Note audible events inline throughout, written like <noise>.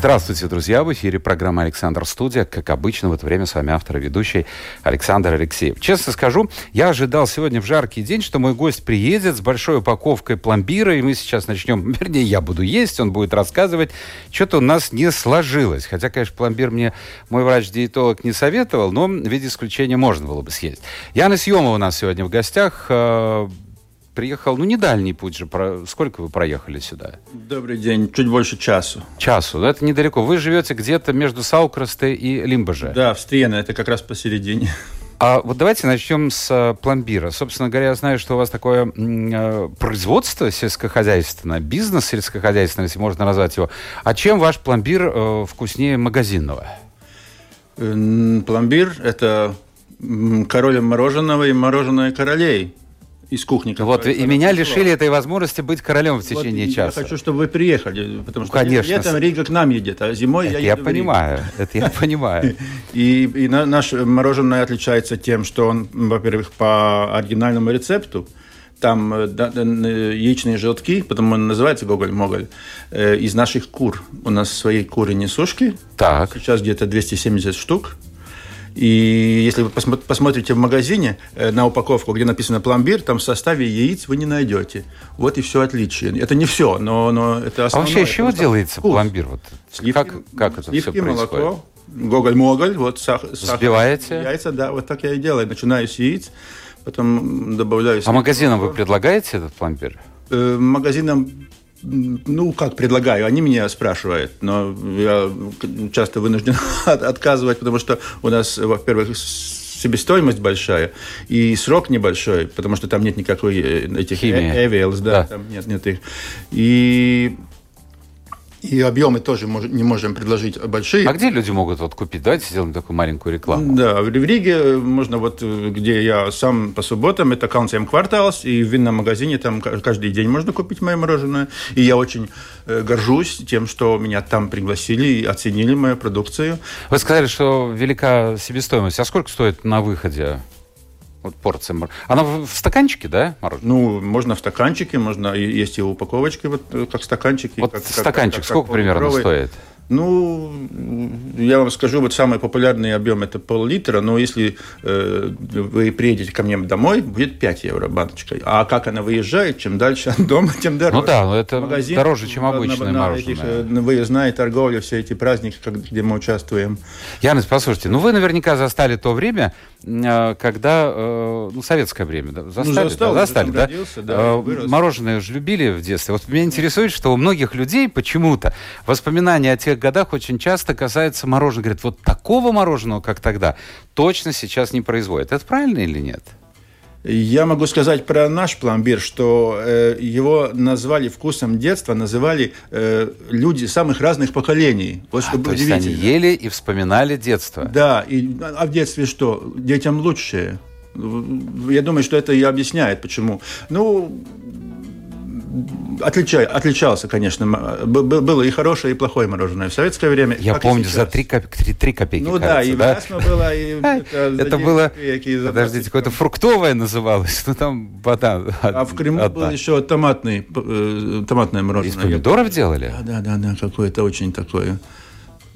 Здравствуйте, друзья! В эфире программа «Александр Студия». Как обычно, в это время с вами автор и ведущий Александр Алексеев. Честно скажу, я ожидал сегодня в жаркий день, что мой гость приедет с большой упаковкой пломбира, и мы сейчас начнем, <laughs> вернее, я буду есть, он будет рассказывать. Что-то у нас не сложилось. Хотя, конечно, пломбир мне мой врач-диетолог не советовал, но в виде исключения можно было бы съесть. Яна Съемова у нас сегодня в гостях э, приехал, ну, не дальний путь же. Про... Сколько вы проехали сюда? Добрый день. Чуть больше часу. Часу. Но это недалеко. Вы живете где-то между Саукрасте и Лимбаже. Да, в Стриена. Это как раз посередине. А вот давайте начнем с э, пломбира. Собственно говоря, я знаю, что у вас такое э, производство сельскохозяйственное, бизнес сельскохозяйственный, если можно назвать его. А чем ваш пломбир э, вкуснее магазинного? Пломбир – это король мороженого и мороженое королей из кухни. Вот, и меня лишили этой возможности быть королем в течение вот, часа. Я хочу, чтобы вы приехали, потому что Конечно. летом Рига к нам едет, а зимой это я еду я понимаю, это я <laughs> понимаю. И, и наш мороженое отличается тем, что он, во-первых, по оригинальному рецепту, там э, да, яичные желтки, потому он называется гоголь-моголь, э, из наших кур. У нас свои куры несушки. Так. Сейчас где-то 270 штук. И если вы посмотрите в магазине э, на упаковку, где написано пломбир, там в составе яиц вы не найдете. Вот и все отличие. Это не все, но, но это основное. А вообще из чего делается вкус. пломбир? Вот сливки, как, как это сливки, все происходит? молоко, гоголь-моголь, вот сахар. Взбиваете? Яйца, да, вот так я и делаю. Начинаю с яиц, потом добавляю... А магазинам вы предлагаете этот пломбир? Э, магазинам ну, как предлагаю, они меня спрашивают, но я часто вынужден <laughs> отказывать, потому что у нас, во-первых, себестоимость большая и срок небольшой, потому что там нет никакой э, этих Химии. да, да, там нет, нет их. И и объемы тоже не можем предложить большие. А где люди могут вот купить? Давайте сделаем такую маленькую рекламу. Да, в Риге можно вот, где я сам по субботам, это Каунсием Кварталс, и в винном магазине там каждый день можно купить мое мороженое. И я очень э, горжусь тем, что меня там пригласили и оценили мою продукцию. Вы сказали, что велика себестоимость. А сколько стоит на выходе? Вот порция Она в стаканчике, да, мороженое? Ну, можно в стаканчике, можно есть и в упаковочке, вот э, как стаканчики. Вот как, стаканчик как, как, сколько как примерно стоит? Ну, я вам скажу, вот самый популярный объем это пол-литра, но если э, вы приедете ко мне домой, будет 5 евро баночка. А как она выезжает, чем дальше от дома, тем дороже. Ну да, но это Магазин, дороже, чем обычное на, мороженое. Этих, э, выездная торговля, все эти праздники, где мы участвуем. Янис, послушайте, ну вы наверняка застали то время, э, когда, э, ну, советское время, да, застали, ну, застал, да, застали, да? Родился, да Мороженое же любили в детстве. Вот меня интересует, что у многих людей почему-то воспоминания о тех годах очень часто касается мороженого. Говорят, вот такого мороженого, как тогда, точно сейчас не производят. Это правильно или нет? Я могу сказать про наш пломбир, что э, его назвали вкусом детства, называли э, люди самых разных поколений. Вот а, то есть они ели и вспоминали детство. Да, и, а в детстве что? Детям лучше. Я думаю, что это и объясняет, почему. Ну, отличай, отличался, конечно. Было и хорошее, и плохое мороженое в советское время. Я помню, за 3, копейки, 3 копейки Ну да, и да? <laughs> было, и... Это было, подождите, какое-то фруктовое называлось, ну там вода. А в Крыму был еще томатный, э, томатное мороженое. Из помидоров делали? Да, да, да, какое-то очень такое.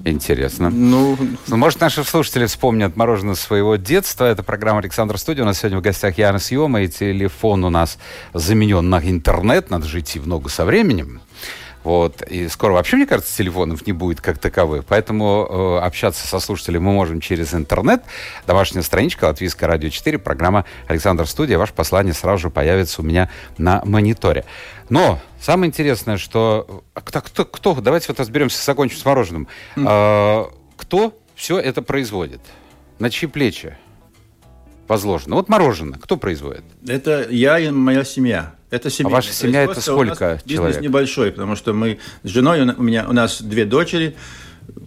Интересно. Ну, ну, может, наши слушатели вспомнят мороженое своего детства. Это программа «Александр Студия». У нас сегодня в гостях Яна Съема, и телефон у нас заменен на интернет. Надо же идти в ногу со временем. Вот. И скоро вообще, мне кажется, телефонов не будет как таковых. Поэтому э, общаться со слушателями мы можем через интернет. Домашняя страничка Латвийская радио 4, программа «Александр Студия». Ваше послание сразу же появится у меня на мониторе. Но самое интересное, что... А кто, кто, кто давайте вот разберемся, закончим с мороженым. Mm. А, кто все это производит? На чьи плечи? возложено? Вот мороженое, кто производит? Это я и моя семья. Это семья. А ваша семья это сколько человек? Бизнес небольшой, потому что мы с женой, у меня у нас две дочери,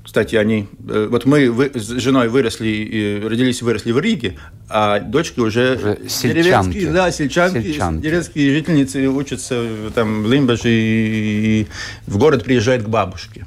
Кстати, они... Э, вот мы вы, с женой выросли, родились выросли в Риге, а дочки уже... уже сельчанки. Да, сельчанки, сельчанки. Деревенские жительницы учатся там в Лимбаже и в город приезжают к бабушке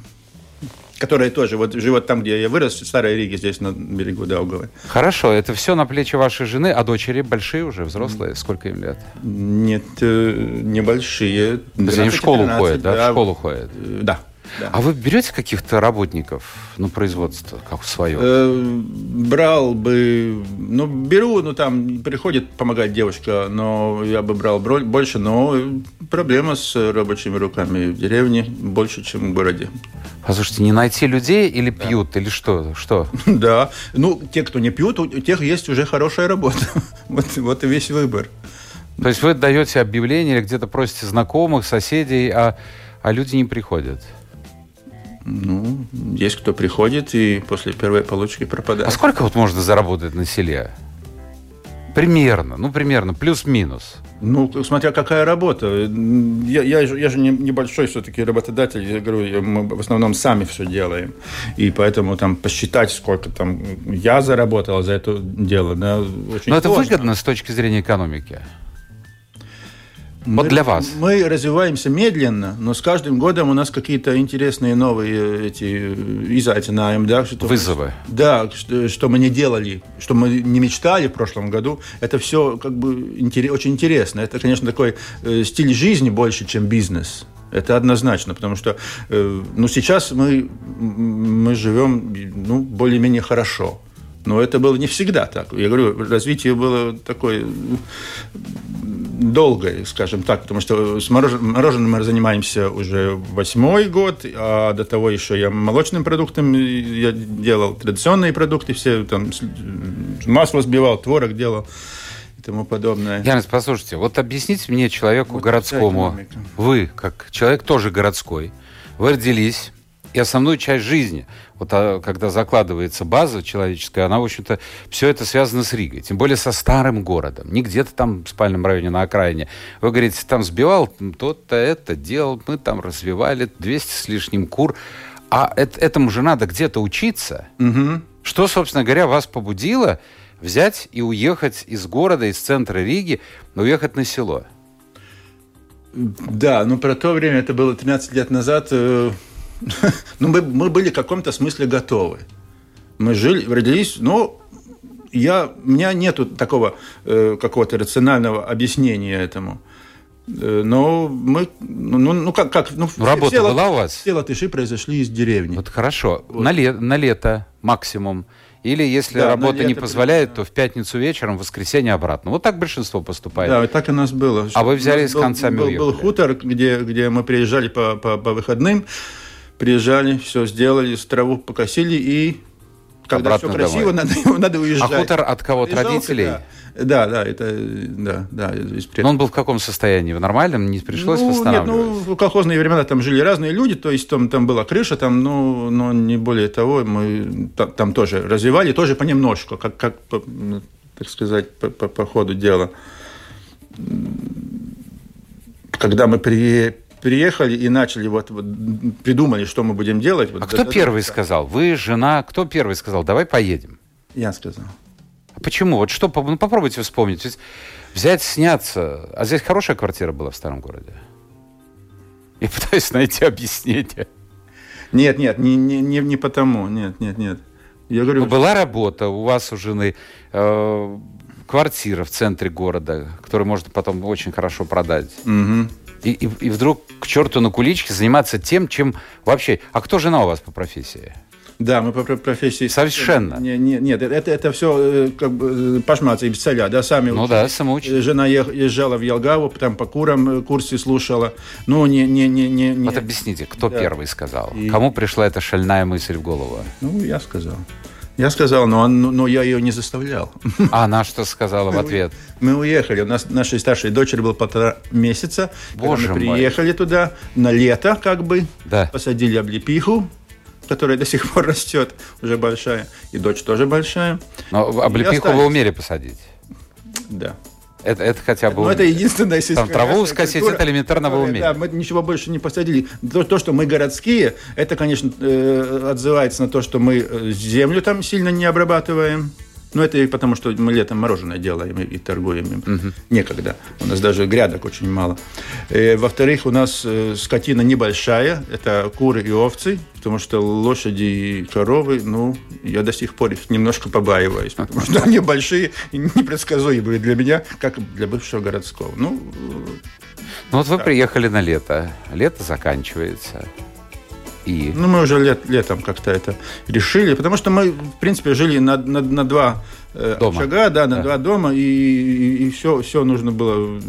которая тоже вот живет там, где я вырос, в Старой Риге, здесь на берегу Даугавы. Хорошо, это все на плечи вашей жены, а дочери большие уже, взрослые? Сколько им лет? Нет, э, небольшие. То есть они в школу ходят, да? да? В школу ходят? Да. Да. А вы берете каких-то работников на производство, как свое? Э, брал бы, ну, беру, ну, там приходит помогать девушка, но я бы брал больше, но проблема с рабочими руками в деревне больше, чем в городе. Послушайте, не найти людей или пьют, да. или что? что? <laughs> Да, ну, те, кто не пьют, у тех есть уже хорошая работа. <laughs> вот, вот и весь выбор. То есть вы даете объявление или где-то просите знакомых, соседей, а, а люди не приходят? Ну, есть кто приходит и после первой получки пропадает. А сколько вот можно заработать на селе? Примерно, ну примерно, плюс-минус. Ну, смотря какая работа. Я, я, я же небольшой все-таки работодатель, я говорю, мы в основном сами все делаем. И поэтому там посчитать, сколько там я заработал за это дело, да, очень Но это выгодно с точки зрения экономики? Вот для вас. Мы развиваемся медленно, но с каждым годом у нас какие-то интересные новые эти изайценаем, да, что вызовы. Мы, да, что, что мы не делали, что мы не мечтали в прошлом году. Это все как бы интерес, очень интересно. Это, конечно, такой э, стиль жизни больше, чем бизнес. Это однозначно, потому что э, ну, сейчас мы, мы живем ну, более-менее хорошо. Но это было не всегда так. Я говорю, развитие было такое долгое, скажем так, потому что с мороженым мы занимаемся уже восьмой год, а до того еще я молочным продуктом я делал традиционные продукты, все там масло сбивал, творог делал и тому подобное. Янис, послушайте, вот объясните мне человеку вот городскому, вы, как человек тоже городской, вы родились, и основную часть жизни вот а, когда закладывается база человеческая, она, в общем-то, все это связано с Ригой. Тем более со старым городом. Не где-то там в спальном районе на окраине. Вы говорите, там сбивал, тот-то это делал, мы там развивали 200 с лишним кур. А это, этому же надо где-то учиться. Угу. Что, собственно говоря, вас побудило взять и уехать из города, из центра Риги, уехать на село? Да, ну про то время, это было 13 лет назад, э, <laughs> ну, мы, мы были в каком-то смысле готовы. Мы жили, родились, но я, у меня нет такого э, какого-то рационального объяснения этому. Э, но мы, ну, ну как, как ну, Работа все, была у вас? Все латыши произошли из деревни. Вот хорошо. Вот. На, ле, на лето максимум. Или если да, работа не позволяет, то в пятницу вечером, в воскресенье обратно. Вот так большинство поступает. Да, так и у нас было. А вы взяли с концами был, был, был хутор, где, где мы приезжали по, по, по выходным приезжали, все сделали, траву покосили и когда Обратно все красиво, <laughs> надо, надо уезжать. А хутор от кого? От родителей? Да. да, это, да, да. Но он был в каком состоянии? В нормальном? Не пришлось ну, восстанавливать? Нет, ну, в колхозные времена там жили разные люди, то есть там, там была крыша, там, ну, но не более того, мы там, там тоже развивали, тоже понемножку, как, как ну, так сказать, по, по, по ходу дела. Когда мы при, приехали и начали вот, вот придумали, что мы будем делать. Вот, а кто первый сказал? Вы, жена, кто первый сказал? Давай поедем. Я сказал. А почему? Вот что? Ну, попробуйте вспомнить. Ведь взять, сняться. А здесь хорошая квартира была в старом городе. И пытаюсь найти объяснение. Нет, нет, не, не, не, не потому. Нет, нет, нет. Я говорю, ну, была работа у вас у жены, э, квартира в центре города, которую можно потом очень хорошо продать. Угу и, и, и вдруг к черту на куличке заниматься тем, чем вообще... А кто жена у вас по профессии? Да, мы по профессии... Совершенно. Не, не, нет, это, это все э, как бы э, пашмацы из целя, да, сами Ну учились. да, самоучили. Э, жена езжала в Елгаву, там по курам курсы слушала. Ну, не... не, не, не, не... Вот объясните, кто да. первый сказал? И... Кому пришла эта шальная мысль в голову? Ну, я сказал. Я сказал, но, он, но я ее не заставлял. А она что сказала в ответ? Мы уехали. У нас нашей старшей дочери было полтора месяца. Боже мы приехали мой. туда на лето, как бы. Да. Посадили облепиху, которая до сих пор растет, уже большая. И дочь тоже большая. Но облепиху вы умели посадить? Да. Это, это хотя бы... Ну, это единственное Там траву скосить, это элементарно вы умеете. Да, мы ничего больше не посадили. То, то, что мы городские, это, конечно, э, отзывается на то, что мы э, землю там сильно не обрабатываем. Ну, это и потому, что мы летом мороженое делаем и, и торгуем им. Угу. Некогда. У нас даже грядок очень мало. Э, во-вторых, у нас э, скотина небольшая. Это куры и овцы. Потому что лошади и коровы, ну, я до сих пор их немножко побаиваюсь. Потому что они большие и непредсказуемые для меня, как для бывшего городского. Ну, ну вот вы так. приехали на лето. Лето заканчивается. И... Ну, мы уже лет, летом как-то это решили, потому что мы, в принципе, жили на, на, на два дома. шага, да, на да. два дома, и, и, и все, все нужно было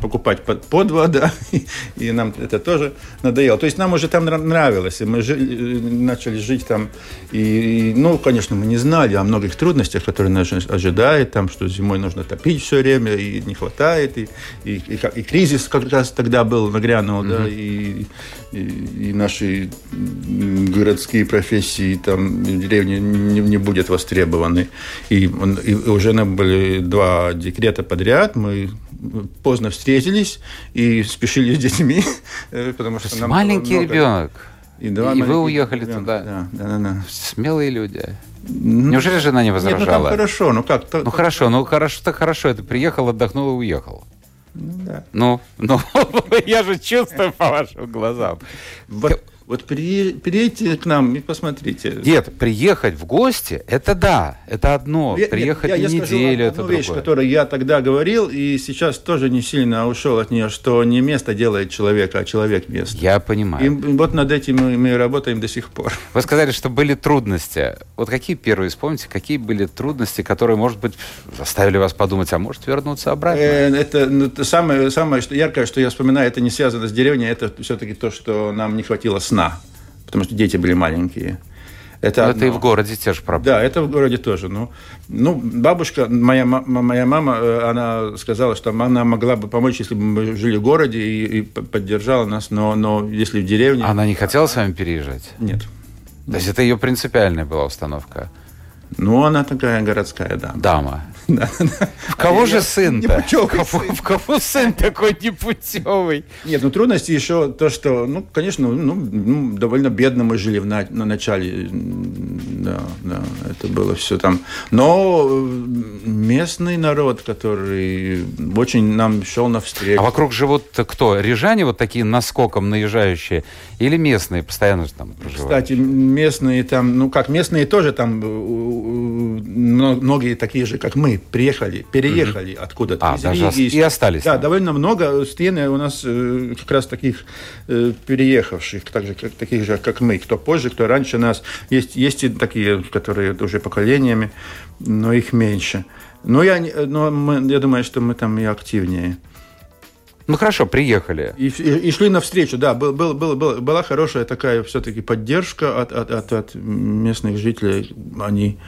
покупать по, по два, <laughs> да, и, и нам это тоже надоело. То есть нам уже там нравилось, и мы жили, начали жить там, и, и, ну, конечно, мы не знали о многих трудностях, которые нас ожидают, там, что зимой нужно топить все время, и не хватает, и, и, и, и кризис как раз тогда был, нагрянул, mm-hmm. да, и, и, и наши городские профессии там в деревне не, не будет востребованы, и и, уже нам были два декрета подряд, мы поздно встретились и спешили с детьми, <laughs> э, потому что нам маленький ребенок. И, два и вы уехали ребенка. туда. Да, да, да, да. Смелые люди. Неужели жена не возражала? Нет, ну там хорошо, ну как? То, ну то, хорошо, ну хорошо, так хорошо. Это приехал, отдохнул и уехал. Ну, да. Ну, ну <laughs> я же чувствую по вашим глазам. Вот вот при, приедьте к нам и посмотрите. Нет, приехать в гости, это да, это одно. Я, приехать я, я, я неделю, это другое. вещь, которую я тогда говорил, и сейчас тоже не сильно ушел от нее, что не место делает человека, а человек место. Я понимаю. И вот над этим мы, мы работаем до сих пор. Вы сказали, что были трудности. Вот какие первые, вспомните, какие были трудности, которые, может быть, заставили вас подумать, а может вернуться обратно? Э, это, ну, это самое, самое яркое, что я вспоминаю, это не связано с деревней, это все-таки то, что нам не хватило сна сна, потому что дети были маленькие. Это, это и в городе те же проблемы. Да, это в городе тоже. Ну, ну бабушка, моя, моя мама, э, она сказала, что она могла бы помочь, если бы мы жили в городе и, и поддержала нас, но, но если в деревне... Она не хотела с вами переезжать? Нет. То есть это ее принципиальная была установка? Ну, она такая городская дама. Дама. В кого же сын-то? В кого сын такой непутевый? Нет, ну трудности еще то, что, ну, конечно, ну, ну довольно бедно мы жили в на, на начале. Да, да, это было все там. Но местный народ, который очень нам шел навстречу. А вокруг живут кто? Рижане вот такие наскоком наезжающие? Или местные постоянно там проживают? Кстати, местные там, ну как, местные тоже там многие такие же, как мы, приехали, переехали угу. откуда-то. А, даже Риги, и остались. Да, довольно много стены у нас э, как раз таких э, переехавших, так же, как, таких же, как мы, кто позже, кто раньше нас. Есть, есть и такие, которые уже поколениями, но их меньше. Но я, но мы, я думаю, что мы там и активнее. Ну хорошо, приехали. И, и, и шли навстречу, да. Был, был, был, был, была хорошая такая все-таки поддержка от, от, от, от местных жителей. Они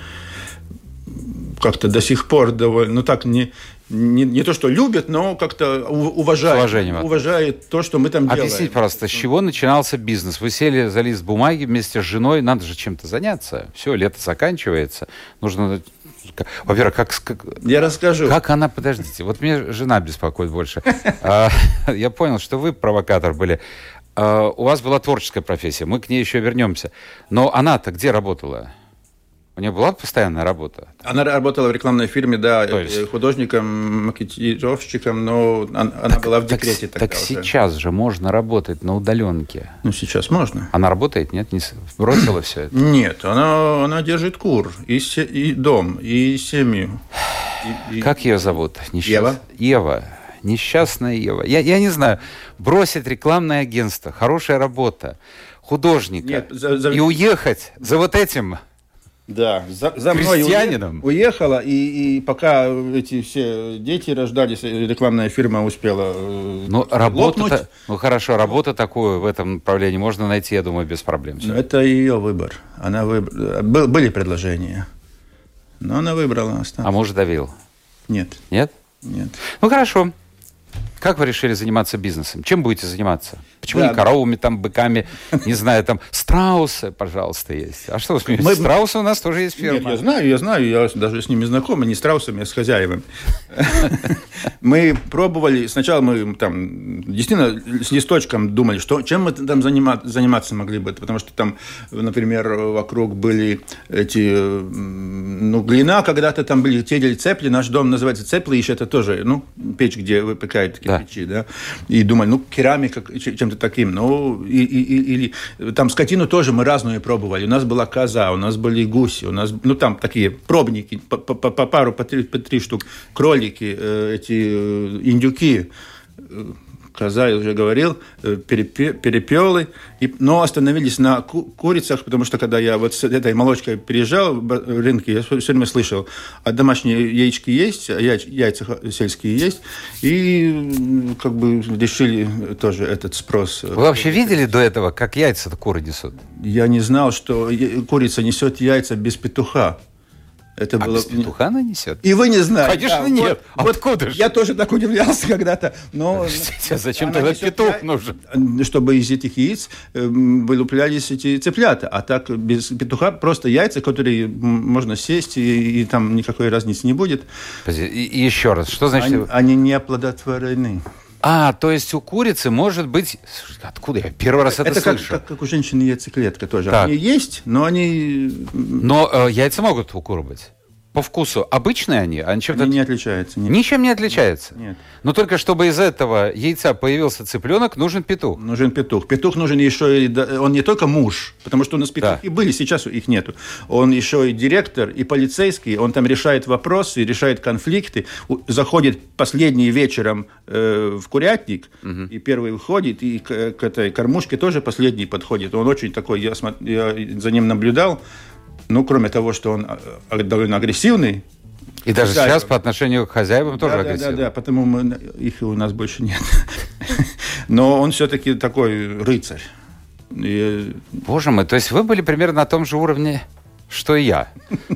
как-то до сих пор довольно, ну так, не, не, не то, что любят, но как-то уважают, уважают то, что мы там делаем. Объясните, пожалуйста, с чего начинался бизнес? Вы сели за лист бумаги вместе с женой, надо же чем-то заняться. Все, лето заканчивается, нужно во-первых, как, как... Я расскажу. Как она... Подождите, вот мне жена беспокоит больше. А, <laughs> я понял, что вы провокатор были. А, у вас была творческая профессия, мы к ней еще вернемся. Но она-то где работала? У нее была постоянная работа? Она работала в рекламной фирме, да, есть... художником, маркетировщиком, но она так, была в декрете так, тогда Так уже. сейчас же можно работать на удаленке. Ну, сейчас можно. Она работает, нет? Не бросила все это? Нет, она, она держит кур, и, се, и дом, и семью. И, и... Как ее зовут? Несчаст... Ева. Ева. Несчастная Ева. Я, я не знаю, бросить рекламное агентство, хорошая работа, художника Нет, за, за... и уехать за вот этим да, за, за мной уехала, и, и пока эти все дети рождались, рекламная фирма успела э, Ну, работа, ну хорошо, работа такую в этом направлении можно найти, я думаю, без проблем. Все. Это ее выбор. Она выбр... Был, были предложения, но она выбрала остаться. А муж давил? Нет. Нет? Нет. Ну, хорошо. Как вы решили заниматься бизнесом? Чем будете заниматься? Почему да. не коровами, там, быками, не знаю, там, страусы, пожалуйста, есть. А что вы смеетесь? Мы... Страусы у нас тоже есть ферма. Нет, я знаю, я знаю, я даже с ними знаком, не страусами, а с хозяевами. <laughs> Мы пробовали, сначала мы там действительно с листочком думали, что, чем мы там заниматься могли бы, потому что там, например, вокруг были эти, ну, глина, когда-то там были те цепли, наш дом называется цепли, еще это тоже, ну, печь, где выпекают кирпичи, да. да, и думали, ну, керамика, чем-то таким, ну, и, и, или там скотину тоже мы разную пробовали, у нас была коза, у нас были гуси, у нас, ну, там такие пробники, по, по, по пару, по три, по три штук, кролики, э, эти э, индюки, коза, я уже говорил, э, перепелы, и, но остановились на ку курицах, потому что когда я вот с этой молочкой приезжал в рынке, я все время слышал, а домашние яички есть, а яйца сельские есть, и как бы решили тоже этот спрос. Вы вообще видели до этого, как яйца-то куры несут? Я не знал, что курица несет яйца без петуха. Это а было... без петуха она несет? И вы не знаете. Конечно, да, нет. Вот, Откуда же? Я тоже так удивлялся когда-то. Но Зачем тогда петух нужен? Чтобы из этих яиц э, вылуплялись эти цыплята. А так без петуха просто яйца, которые можно сесть, и, и там никакой разницы не будет. И, и еще раз, что значит... Они, они не оплодотворены. А, то есть у курицы может быть... Откуда я первый раз это, это слышу? Как, как, как у женщины яйцеклетка тоже. Так. Они есть, но они... Но э, яйца могут у куры быть? По вкусу обычные они? Они, чем они не отличаются. Нет. Ничем не отличаются? Нет. Но только чтобы из этого яйца появился цыпленок, нужен петух. Нужен петух. Петух нужен еще и... Он не только муж, потому что у нас петухи да. были, сейчас их нету. Он еще и директор, и полицейский. Он там решает вопросы, решает конфликты. Заходит последний вечером э, в курятник, угу. и первый выходит, и к, к этой кормушке тоже последний подходит. Он очень такой, я, я за ним наблюдал, ну, кроме того, что он э, довольно агрессивный. И даже хозяев. сейчас по отношению к хозяевам тоже да, агрессивный. Да, да, да, потому мы, их у нас больше нет. <laughs> Но он все-таки такой рыцарь. И... Боже мой, то есть вы были примерно на том же уровне, что и я.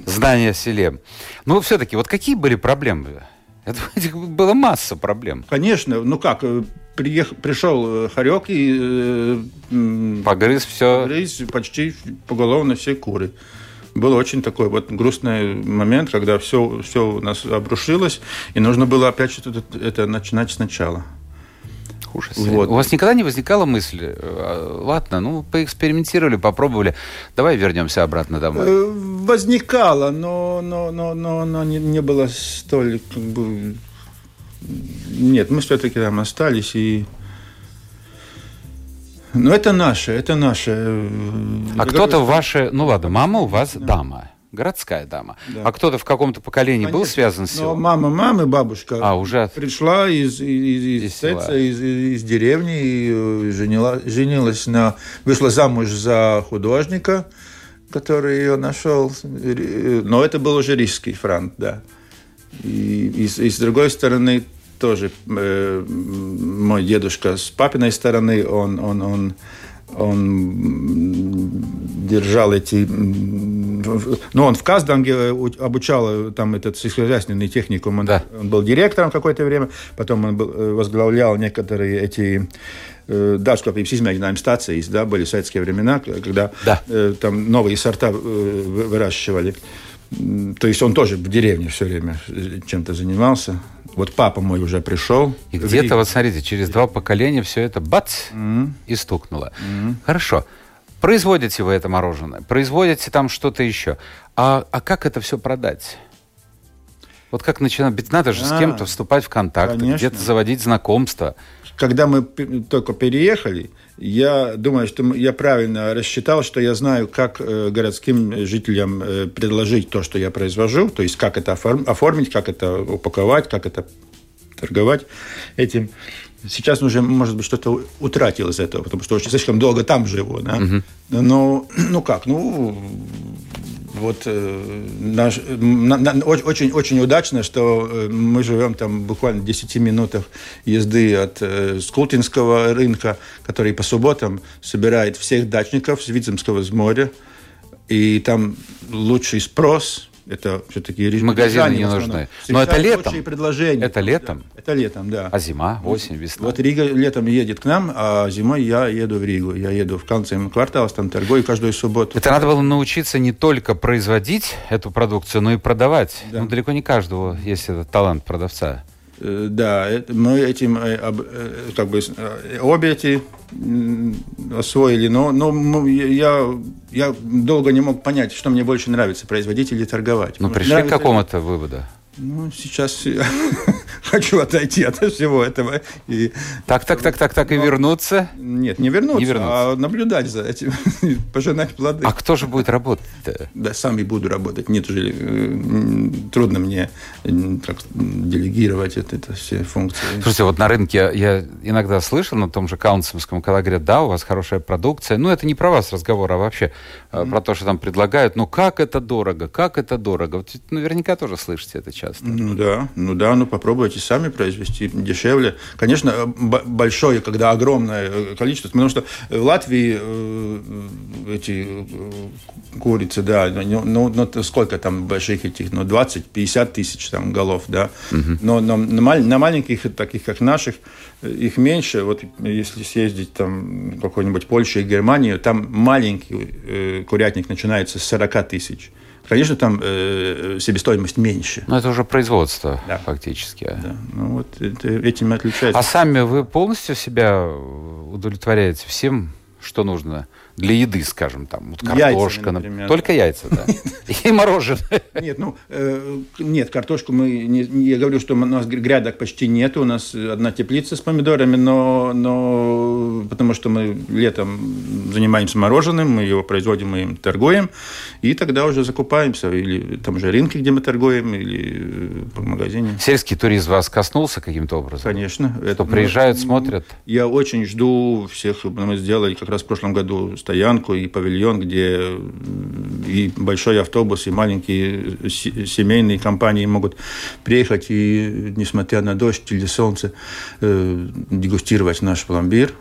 Знание о селе. Ну, все-таки, вот какие были проблемы? Это <laughs> была масса проблем. Конечно, ну как, э, приех, пришел э, Харек и... Э, погрыз все. Погрыз почти поголовно все куры был очень такой вот грустный момент, когда все, все у нас обрушилось, и нужно было опять что-то это начинать сначала. Ужас. Вот. У вас никогда не возникала мысль, э, ладно, ну, поэкспериментировали, попробовали, давай вернемся обратно домой? Э, возникало, но, но, но, но, но не, не было столь, как бы... Нет, мы все-таки там остались и ну, это наше, это наше. Э, а кто-то ваше... Ну, ладно, мама у вас да. дама городская дама. Да. А кто-то в каком-то поколении Конечно. был связан с селом? мама, мама, бабушка а, уже пришла из, из, из, из, из, из деревни и э, женила, женилась на... Вышла замуж за художника, который ее нашел. Но это был уже рижский франт, да. И, и, и с другой стороны, тоже э, мой дедушка с папиной стороны, он, он, он, он держал эти... Ну, он в Казданге обучал там этот сельскохозяйственный техникум. Он, да. он был директором какое-то время, потом он был, э, возглавлял некоторые эти э, дārзkopības izmēģinājuma stācijas, да, были советские времена, когда да. э, там новые сорта э, выращивали. То есть он тоже в деревне все время чем-то занимался. Вот папа мой уже пришел. И где-то, вот смотрите, через два поколения все это бац mm-hmm. и стукнуло. Mm-hmm. Хорошо. Производите вы это мороженое, производите там что-то еще. А, а как это все продать? Вот как начинать? Ведь надо же а, с кем-то вступать в контакт, где-то заводить знакомства. Когда мы только переехали, я думаю, что я правильно рассчитал, что я знаю, как э, городским жителям э, предложить то, что я произвожу, то есть как это оформить, как это упаковать, как это торговать этим. Сейчас уже, может быть, что-то утратил из этого, потому что очень слишком долго там живу. Да? Угу. Но, ну как, ну, вот э, наш, на, на, очень, очень удачно, что э, мы живем там буквально в 10 минутах езды от э, Скултинского рынка, который по субботам собирает всех дачников с Вицемского с моря. И там лучший спрос, Это все-таки Магазины не нужны. Но это летом. предложения. Это летом? Да, это летом, да. А зима, осень, весна? Вот Рига летом едет к нам, а зимой я еду в Ригу. Я еду в конце квартала, там торгую каждую субботу. Это надо было научиться не только производить эту продукцию, но и продавать. Да. Ну, далеко не каждого есть этот талант продавца. Э, да, мы этим э, э, как бы обе эти освоили, но, но я, я долго не мог понять, что мне больше нравится, производить или торговать. Ну, пришли нравится... к какому-то выводу? Ну, сейчас <laughs> хочу отойти от всего этого. И... Так, так, так, так, так, и вернуться? Нет, не вернуться, не вернуться. а наблюдать за этим, <laughs> пожинать плоды. А кто же будет работать -то? Да, сам и буду работать. Нет уже, э, трудно мне так, делегировать это, это все функции. Слушайте, вот на рынке я иногда слышал на том же Каунсовском, когда говорят, да, у вас хорошая продукция. Ну, это не про вас разговор, а вообще mm-hmm. про то, что там предлагают. Ну, как это дорого, как это дорого. Вот наверняка тоже слышите это часто. Ну да, ну да, ну попробуйте сами произвести дешевле. Конечно, большое, когда огромное э, количество, потому что в Латвии э, эти э, курицы, да, ну, ну, ну сколько там больших этих, ну 20-50 тысяч там голов, да, угу. но, но на, на маленьких, таких как наших, их меньше. Вот если съездить там в какую-нибудь Польшу и Германию, там маленький э, курятник начинается с 40 тысяч. Конечно, там э, себестоимость меньше. Но это уже производство да. фактически. Да. Ну вот это, этим отличается. А сами вы полностью себя удовлетворяете всем, что нужно? Для еды, скажем, там, вот картошка, яйца, например. Только яйца, да. <laughs> И мороженое. Нет, ну, э, нет, картошку мы, я говорю, что у нас грядок почти нет, у нас одна теплица с помидорами, но, но потому что мы летом занимаемся мороженым, мы его производим, мы им торгуем, и тогда уже закупаемся, или там же рынки, где мы торгуем, или в магазине. Сельский туризм вас коснулся каким-то образом? Конечно. Что это, приезжают, смотрят? Я очень жду всех, мы сделали как раз в прошлом году стоянку и павильон, где и большой автобус, и маленькие семейные компании могут приехать и, несмотря на дождь или солнце, э, дегустировать наш пломбир.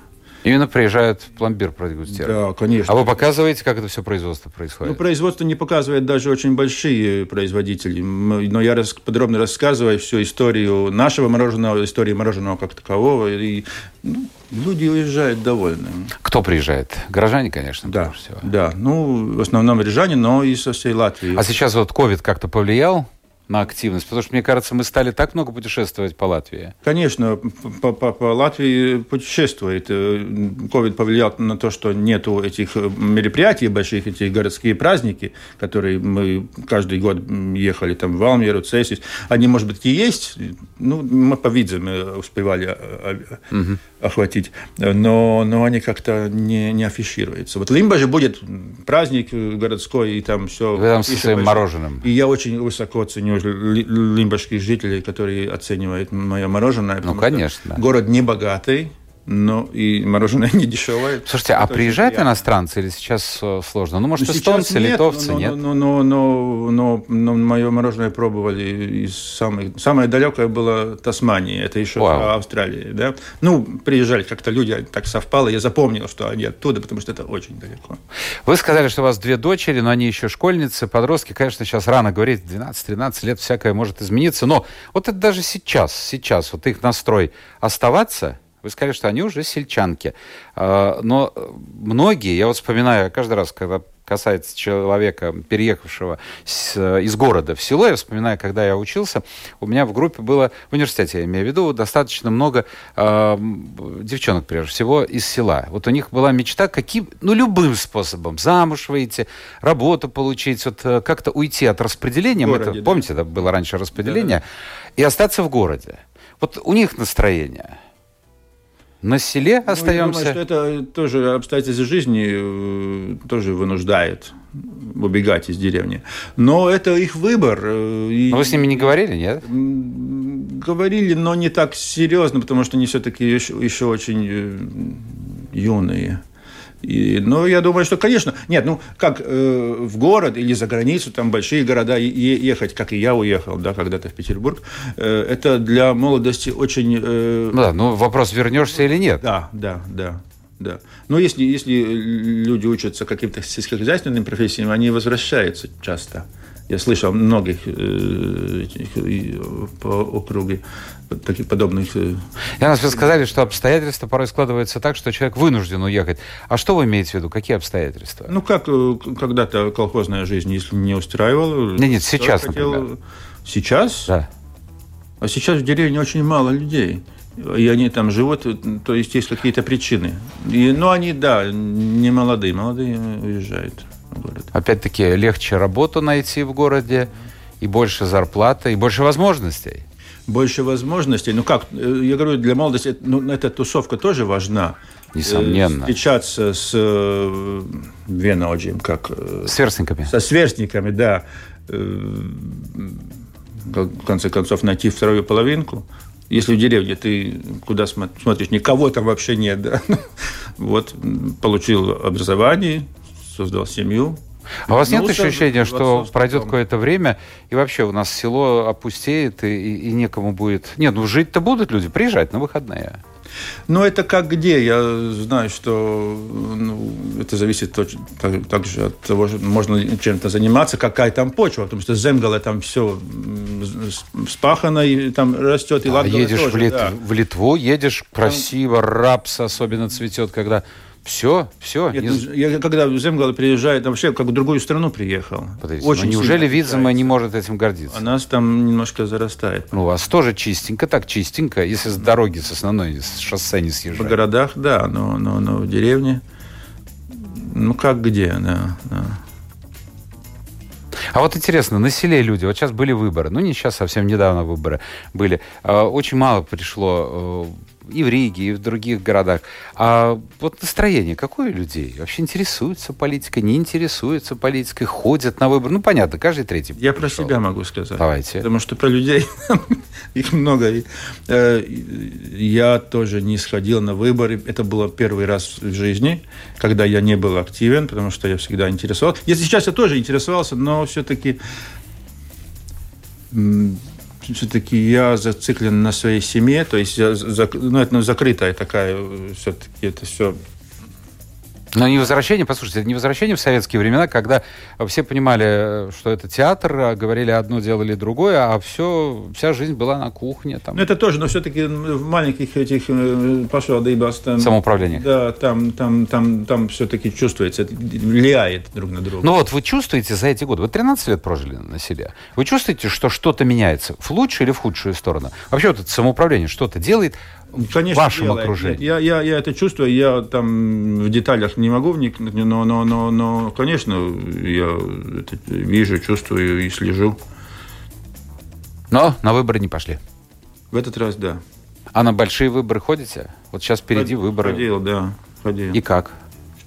Именно приезжают пломбир продегустировать. Да, конечно. А вы показываете, как это все производство происходит? Ну, производство не показывает даже очень большие производители. Но я рас, подробно рассказываю всю историю нашего мороженого, историю мороженого как такового. И ну, люди уезжают довольны. Кто приезжает? Горожане, конечно, да, всего. Да, ну, в основном горожане, но и со всей Латвии. А сейчас вот ковид как-то повлиял? на активность? Потому что, мне кажется, мы стали так много путешествовать по Латвии. Конечно, по, по, по Латвии путешествует. Ковид повлиял на то, что нету этих мероприятий больших, эти городские праздники, которые мы каждый год ехали там в Валмеру, Цесис. Они, может быть, и есть. Ну, мы по видам успевали угу. Охватить. Но, но они как-то не, не афишируются. Вот Лимба же будет праздник городской, и там все... Вы там со своим мороженым. И я очень высоко ценю лимбашских жителей, которые оценивают мое мороженое. Ну, конечно. Город небогатый, но и мороженое <laughs> не дешевое. Слушайте, а приезжают приятно. иностранцы или сейчас э, сложно? Ну, может, ну, эстонцы, нет, литовцы, но, нет? Но, но, но, но, но мое мороженое пробовали из самых... Самое далекое было Тасмания, это еще Вау. Австралия, да? Ну, приезжали как-то люди, так совпало, я запомнил, что они оттуда, потому что это очень далеко. Вы сказали, что у вас две дочери, но они еще школьницы, подростки. Конечно, сейчас рано говорить, 12-13 лет всякое может измениться, но вот это даже сейчас, сейчас, вот их настрой оставаться – вы сказали, что они уже сельчанки. А, но многие, я вот вспоминаю каждый раз, когда касается человека, переехавшего с, из города в село, я вспоминаю, когда я учился, у меня в группе было, в университете я имею в виду, достаточно много э, девчонок, прежде всего, из села. Вот у них была мечта каким, ну, любым способом, замуж выйти, работу получить, вот э, как-то уйти от распределения. Городе, это, да. Помните, это было раньше распределение, да. и остаться в городе. Вот у них настроение – на селе остаемся. Ну, я думаю, что это тоже обстоятельства жизни э, тоже вынуждает убегать из деревни. Но это их выбор. Э, но вы с ними не говорили, нет? Говорили, но не так серьезно, потому что они все-таки еще, еще очень э, юные. И, ну, я думаю, что, конечно, нет, ну, как э, в город или за границу, там большие города ехать, как и я уехал, да, когда-то в Петербург, э, это для молодости очень... Э, да, ну, вопрос, вернешься или нет. Да, да, да. Да. Но если, если люди учатся каким-то сельскохозяйственным профессиям, они возвращаются часто Я слышал многих э, по округе таких подобных... Э, Я нас вы сказали, что обстоятельства порой складываются так, что человек вынужден уехать. А что вы имеете в виду? Какие обстоятельства? Ну, как э, когда-то колхозная жизнь, если не устраивала... Нет, нет, сейчас, хотел... например. Сейчас? Да. А сейчас в деревне очень мало людей. И они там живут, то есть есть какие-то причины. И, ну, они, да, не молодые, молодые уезжают в город. Опять-таки, легче работу найти в городе, и больше зарплаты, и больше возможностей больше возможностей. Ну как, э, я говорю, для молодости ну, эта тусовка тоже важна. Несомненно. Встречаться с э, венодием, как... Э, сверстниками. Со сверстниками, да. В конце концов, найти вторую половинку. Если в деревне ты куда смотришь, никого там вообще нет, да. <laughs> Вот, получил образование, создал семью, а у вас нет ощущения, что пройдет какое-то время, и вообще у нас село опустеет, и, и, некому будет... Нет, ну жить-то будут люди, приезжать на выходные. Ну, это как где. Я знаю, что ну, это зависит так, также от того, можно чем-то заниматься, какая там почва, потому что земгала там все спахано, и там растет, и да, едешь тоже, в, Лит... да. в Литву, едешь красиво, там... рапс особенно цветет, когда все, все. Нет, не... Ну, я когда в Земгал приезжаю, там вообще как в другую страну приехал. Подождите, Очень неужели Видзема не может этим гордиться? А нас там немножко зарастает. Ну, у вас тоже чистенько, так чистенько, если с дороги, с основной, с шоссе не съезжать. В городах, да, но, но, но в деревне, ну, как где, да, да. А вот интересно, на селе люди, вот сейчас были выборы, ну не сейчас, совсем недавно выборы были, а, очень мало пришло э, и в Риге, и в других городах. А вот настроение какое у людей? Вообще интересуются политикой, не интересуются политикой, ходят на выборы? Ну, понятно, каждый третий. Я про себя могу сказать. Давайте. Потому что про людей <laughs> их много. Э, я тоже не сходил на выборы. Это было первый раз в жизни, когда я не был активен, потому что я всегда интересовался. Если сейчас я тоже интересовался, но все-таки все-таки я зациклен на своей семье, то есть я, ну, это ну, закрытая такая, э, все-таки это все но не возвращение, послушайте, это не возвращение в советские времена, когда все понимали, что это театр, а говорили одно, делали другое, а все, вся жизнь была на кухне. Там. Ну, это тоже, но все-таки в маленьких этих э, пошел там... Самоуправление. Да, там, там, там, там все-таки чувствуется, влияет друг на друга. Ну вот вы чувствуете за эти годы, вы 13 лет прожили на селе, вы чувствуете, что что-то меняется в лучшую или в худшую сторону? Вообще вот это самоуправление что-то делает, Конечно, вашем делает. окружении? Я, я, я это чувствую, я там в деталях не могу вникнуть, но, но, но, но конечно, я это вижу, чувствую и слежу. Но на выборы не пошли? В этот раз, да. А на большие выборы ходите? Вот сейчас впереди Ход, выборы. Ходил, да, ходил. И как?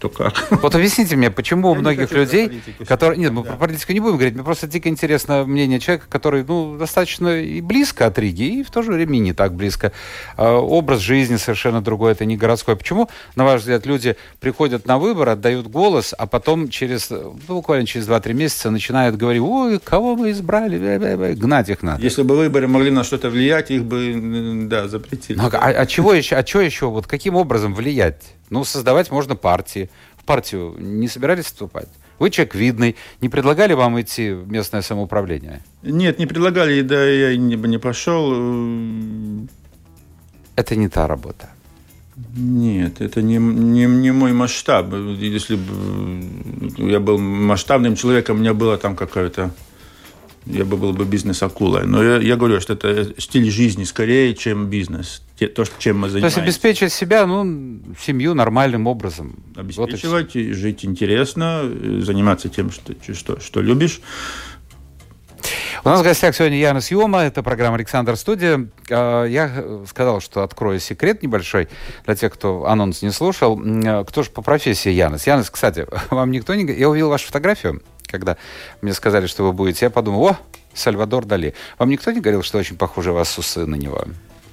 Что как. <laughs> Вот объясните мне, почему у многих людей, которые... Нет, мы про политику не будем говорить, мне просто дико интересно мнение человека, который, ну, достаточно и близко от Риги, и в то же время не так близко. А, образ жизни совершенно другой, это не городской. Почему, на ваш взгляд, люди приходят на выбор, отдают голос, а потом через, ну, буквально через 2-3 месяца начинают говорить, ой, кого мы избрали, гнать их надо. Если бы выборы могли на что-то влиять, их бы, да, запретили. Ну, а, а чего еще, а что еще, вот каким образом влиять? Ну, создавать можно партии. В партию не собирались вступать? Вы человек видный. Не предлагали вам идти в местное самоуправление? Нет, не предлагали, да я не, не пошел. Это не та работа. Нет, это не, не, не мой масштаб. Если бы я был масштабным человеком, у меня было там какое-то я бы был бы бизнес-акулой. Но я, я говорю, что это стиль жизни скорее, чем бизнес. То, чем мы занимаемся. То есть обеспечивать себя, ну, семью нормальным образом. Обеспечивать, вот жить интересно, заниматься тем, что, что, что любишь. У нас в гостях сегодня Яна Съема, это программа «Александр Студия». А, я сказал, что открою секрет небольшой для тех, кто анонс не слушал. Кто же по профессии Янос? Янос, кстати, <laughs> вам никто не... Я увидел вашу фотографию когда мне сказали, что вы будете, я подумал, о, Сальвадор Дали. Вам никто не говорил, что очень похоже вас усы на него?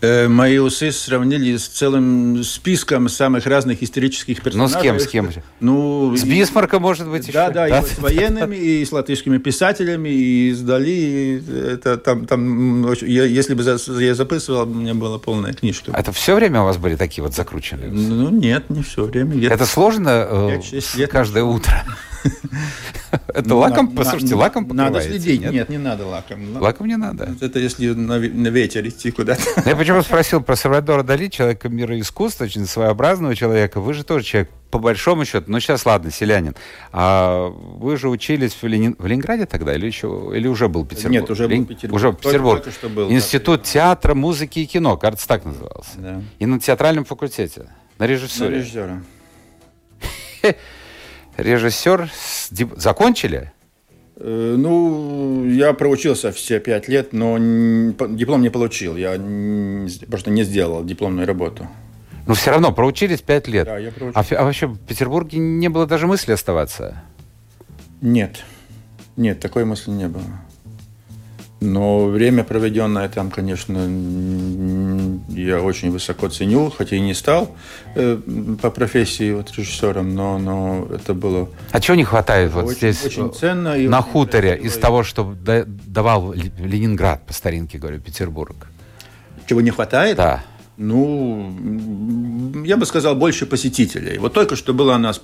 Э, мои усы сравнили с целым списком самых разных исторических персонажей. Ну, с кем, с кем? Ну, с Бисмарком, может быть, еще? Да, да, и с военными, и с латышскими писателями, и с Дали. Это там, там, я, если бы я записывал, у меня была полная книжка. Это все время у вас были такие вот закрученные? Ну, нет, не все время. Это сложно э, каждое утро? <laughs> Это ну, лаком, послушайте, лаком Надо следить. Нет, не надо лаком. Лаком не надо. Это если на ветер идти куда-то. Я почему спросил про Сальвадора Дали, человека мира искусства, очень своеобразного человека. Вы же тоже человек по большому счету, ну сейчас ладно, селянин. А вы же учились в, Ленин... в Ленинграде тогда или еще или уже был Петербург? Нет, уже был Петербург. Уже Петербург. Только, только был, Институт театра, музыки и кино, кажется, так назывался. Да. И на театральном факультете, на режиссуре. На режиссера. <laughs> режиссер закончили? Э, ну, я проучился все пять лет, но диплом не получил. Я просто не сделал дипломную работу. Но все равно проучились пять лет. Да, я проучился. А, а вообще в Петербурге не было даже мысли оставаться? Нет. Нет, такой мысли не было. Но время, проведенное там, конечно, я очень высоко ценю, хотя и не стал э, по профессии вот, режиссером, но, но это было... А чего не хватает вот очень, здесь, очень ценно и на очень хуторе, из того, что давал Ленинград, по старинке говорю, Петербург? Чего не хватает? Да. Ну, я бы сказал, больше посетителей. Вот только что была у нас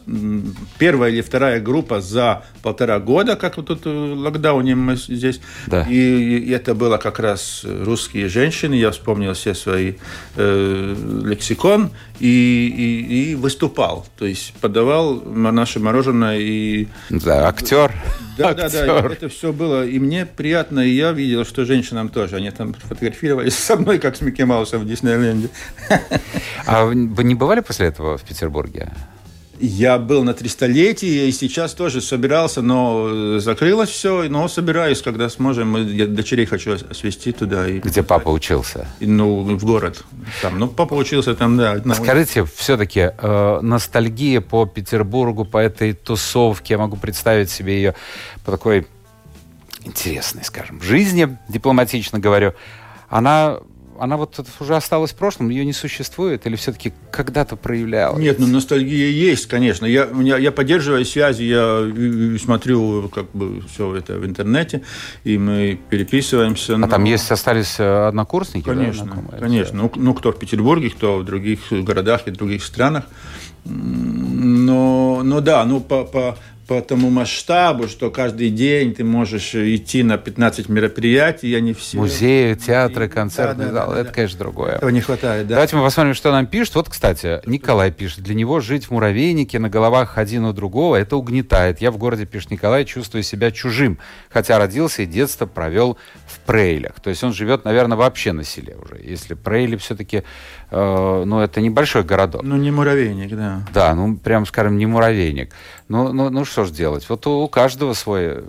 первая или вторая группа за полтора года, как вот тут в локдауне мы здесь. Да. И, и это было как раз русские женщины. Я вспомнил все свои э, лексикон и, и, и выступал. То есть подавал наше мороженое и... Да, актер. Да, да, да, это все было. И мне приятно, и я видел, что женщинам тоже. Они там фотографировались <laughs> со мной, как с Микки Маусом в Диснейленде. А вы не бывали после этого в Петербурге? Я был на 300-летии и сейчас тоже собирался, но закрылось все, но собираюсь, когда сможем. Я дочерей хочу свести туда. И... Где папа учился? И, ну, в город. Там. Ну, папа учился там, да. На... Скажите, все-таки э, ностальгия по Петербургу, по этой тусовке, я могу представить себе ее по такой интересной, скажем, жизни, дипломатично говорю, она она вот уже осталась в прошлом, ее не существует или все-таки когда-то проявлялась? Нет, ну ностальгия есть, конечно. Я, меня, я поддерживаю связи, я смотрю как бы все это в интернете, и мы переписываемся. А но... там есть, остались э, однокурсники? Конечно, да, конечно. Ну, ну, кто в Петербурге, кто в других городах и других странах. Но, но да, ну по, по, по тому масштабу, что каждый день ты можешь идти на 15 мероприятий, они все... Музеи, театры, концертные да, да, залы, да, это, да. конечно, другое. Этого не хватает, да. Давайте мы посмотрим, что нам пишут. Вот, кстати, Николай пишет, для него жить в муравейнике на головах один у другого, это угнетает. Я в городе, пишет Николай, чувствую себя чужим, хотя родился и детство провел в Прейлях. То есть он живет, наверное, вообще на селе уже. Если Прейли все-таки, э, ну, это небольшой городок. Ну, не муравейник, да. Да, ну, прям, скажем, не муравейник. Ну, ну, ну что ж делать? Вот у каждого свой.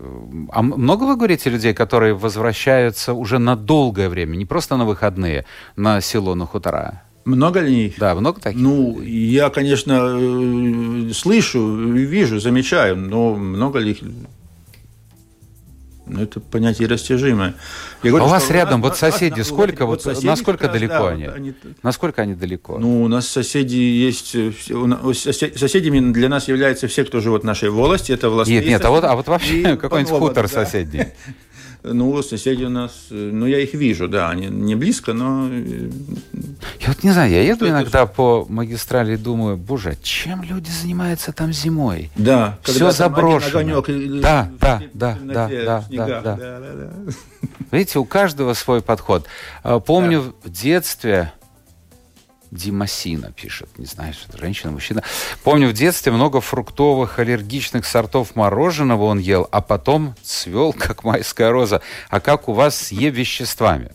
А много вы говорите людей, которые возвращаются уже на долгое время, не просто на выходные, на село, на хутора? Много ли? Да, много таких? Ну, я, конечно, э, слышу, вижу, замечаю, но много ли их ну, это понятие растяжимое. Я говорю, а у вас рядом, нас, вот соседи, нас, сколько, вот, соседи насколько далеко да, они? они? Насколько они далеко? Ну, у нас соседи есть, соседями для нас являются все, кто живет в нашей волости, это властные Нет, нет, а вот, а вот вообще <laughs> какой-нибудь хутор да. соседний. Ну, соседи у нас, ну, я их вижу, да, они не близко, но... Э, я вот не знаю, я еду иногда это... по магистрали и думаю, боже, чем люди занимаются там зимой? Да. Все заброшено. Огонек, да, да, да, да, да, да, да, да. Видите, у каждого свой подход. А, помню да. в детстве Димасина пишет, не знаю, что это женщина, мужчина. Помню, в детстве много фруктовых аллергичных сортов мороженого он ел, а потом свел, как майская роза. А как у вас с Е-веществами?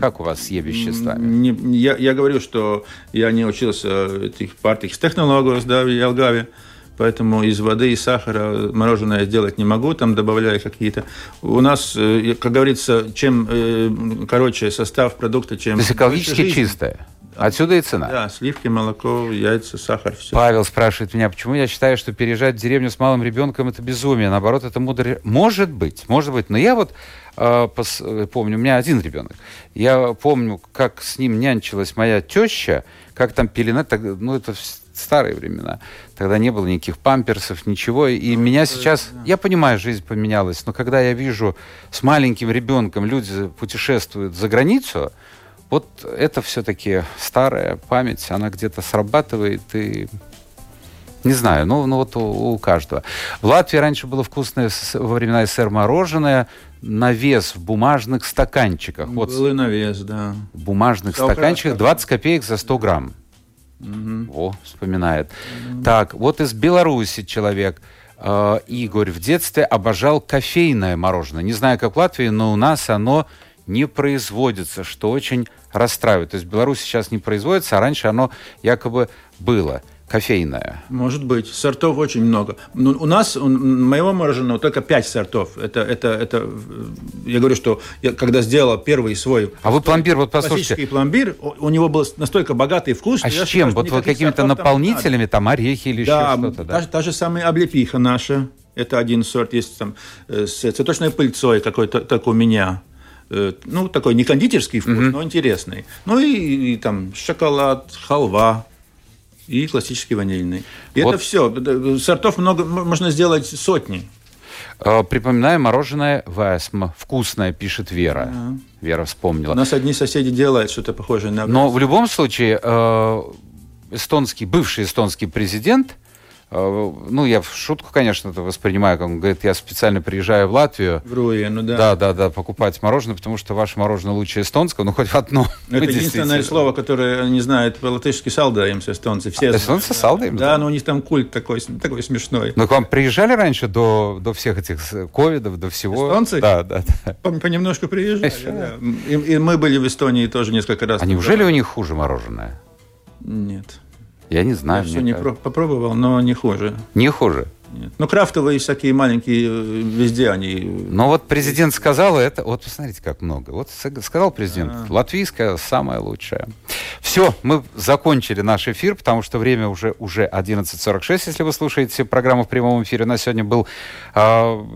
Как у вас с Е-веществами? Не, я, я говорю, что я не учился этих партийных технологий да, в Елгаве. Поэтому из воды и сахара мороженое сделать не могу, там добавляю какие-то. У нас, э, как говорится, чем э, короче состав продукта, чем... То есть экологически чистое? Отсюда и цена. Да, сливки, молоко, яйца, сахар, все. Павел спрашивает меня, почему я считаю, что переезжать в деревню с малым ребенком это безумие. Наоборот, это мудро. Может быть, может быть. Но я вот э, пос... помню, у меня один ребенок. Я помню, как с ним нянчилась моя теща, как там пеленать, так, ну это старые времена. Тогда не было никаких памперсов, ничего. И ну, меня сейчас, да. я понимаю, жизнь поменялась, но когда я вижу с маленьким ребенком люди путешествуют за границу, вот это все-таки старая память, она где-то срабатывает и не знаю, ну, ну вот у, у каждого. В Латвии раньше было вкусное во времена СССР мороженое на вес в бумажных стаканчиках. Вот Был и на вес, да. В бумажных Сколько стаканчиках 20 копеек за 100 грамм. Угу. О, вспоминает. Угу. Так, вот из Беларуси человек. Э, Игорь в детстве обожал кофейное мороженое. Не знаю, как в Латвии, но у нас оно не производится, что очень расстраивает. То есть в Беларуси сейчас не производится, а раньше оно якобы было кофейное. Может быть. Сортов очень много. Но ну, у нас, у моего мороженого только пять сортов. Это, это, это, я говорю, что я когда сделал первый свой... А вы пломбир, вот послушайте. пломбир, у него был настолько богатый вкус. А с чем? Вот, вот какими-то наполнителями, там, орехи или да, еще что-то? Да, та, та же самая облепиха наша. Это один сорт. Есть там э, с цветочной пыльцой какой-то, как у меня. Э, ну, такой не кондитерский вкус, mm-hmm. но интересный. Ну и, и там шоколад, халва и классический ванильный. И вот. это все. Сортов много, можно сделать сотни. Э, припоминаю, мороженое Весм. Вкусное, пишет Вера. Да. Вера вспомнила. У нас одни соседи делают что-то похожее на... Но в любом случае, э, эстонский, бывший эстонский президент ну, я в шутку, конечно, это воспринимаю, как он говорит, я специально приезжаю в Латвию. В Руи, ну да. Да, да, да, покупать мороженое, потому что ваше мороженое лучше эстонского, ну, хоть в одно. <laughs> Это единственное слово, которое не знает по-латышски салдаемся эстонцы. Все а, эстонцы салдаемся? Да, но у них там культ такой, такой смешной. Ну, к вам приезжали раньше до, до всех этих ковидов, до всего? Эстонцы? Да, да. да. Понемножку приезжали, да. И, и мы были в Эстонии тоже несколько раз. А неужели у них хуже мороженое? Нет. Я не знаю. Я все не про- попробовал, но не хуже. Не хуже? Нет. Ну, крафтовые всякие маленькие, э, везде они... Но вот президент сказал это, вот посмотрите, как много. Вот сказал президент, а. латвийская самая лучшая. Все, мы закончили наш эфир, потому что время уже, уже 11.46, если вы слушаете программу в прямом эфире. У нас сегодня был э,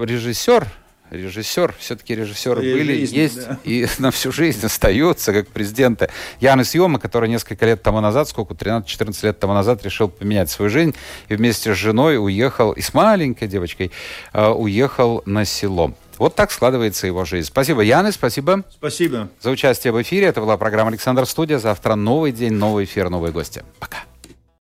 режиссер режиссер, все-таки режиссеры и были, жизнь, есть да. и <laughs> на всю жизнь остаются, как президенты. Янис Йома, который несколько лет тому назад, сколько, 13-14 лет тому назад решил поменять свою жизнь и вместе с женой уехал, и с маленькой девочкой, э, уехал на село. Вот так складывается его жизнь. Спасибо, Яны, спасибо. Спасибо. За участие в эфире. Это была программа «Александр Студия». Завтра новый день, новый эфир, новые гости. Пока.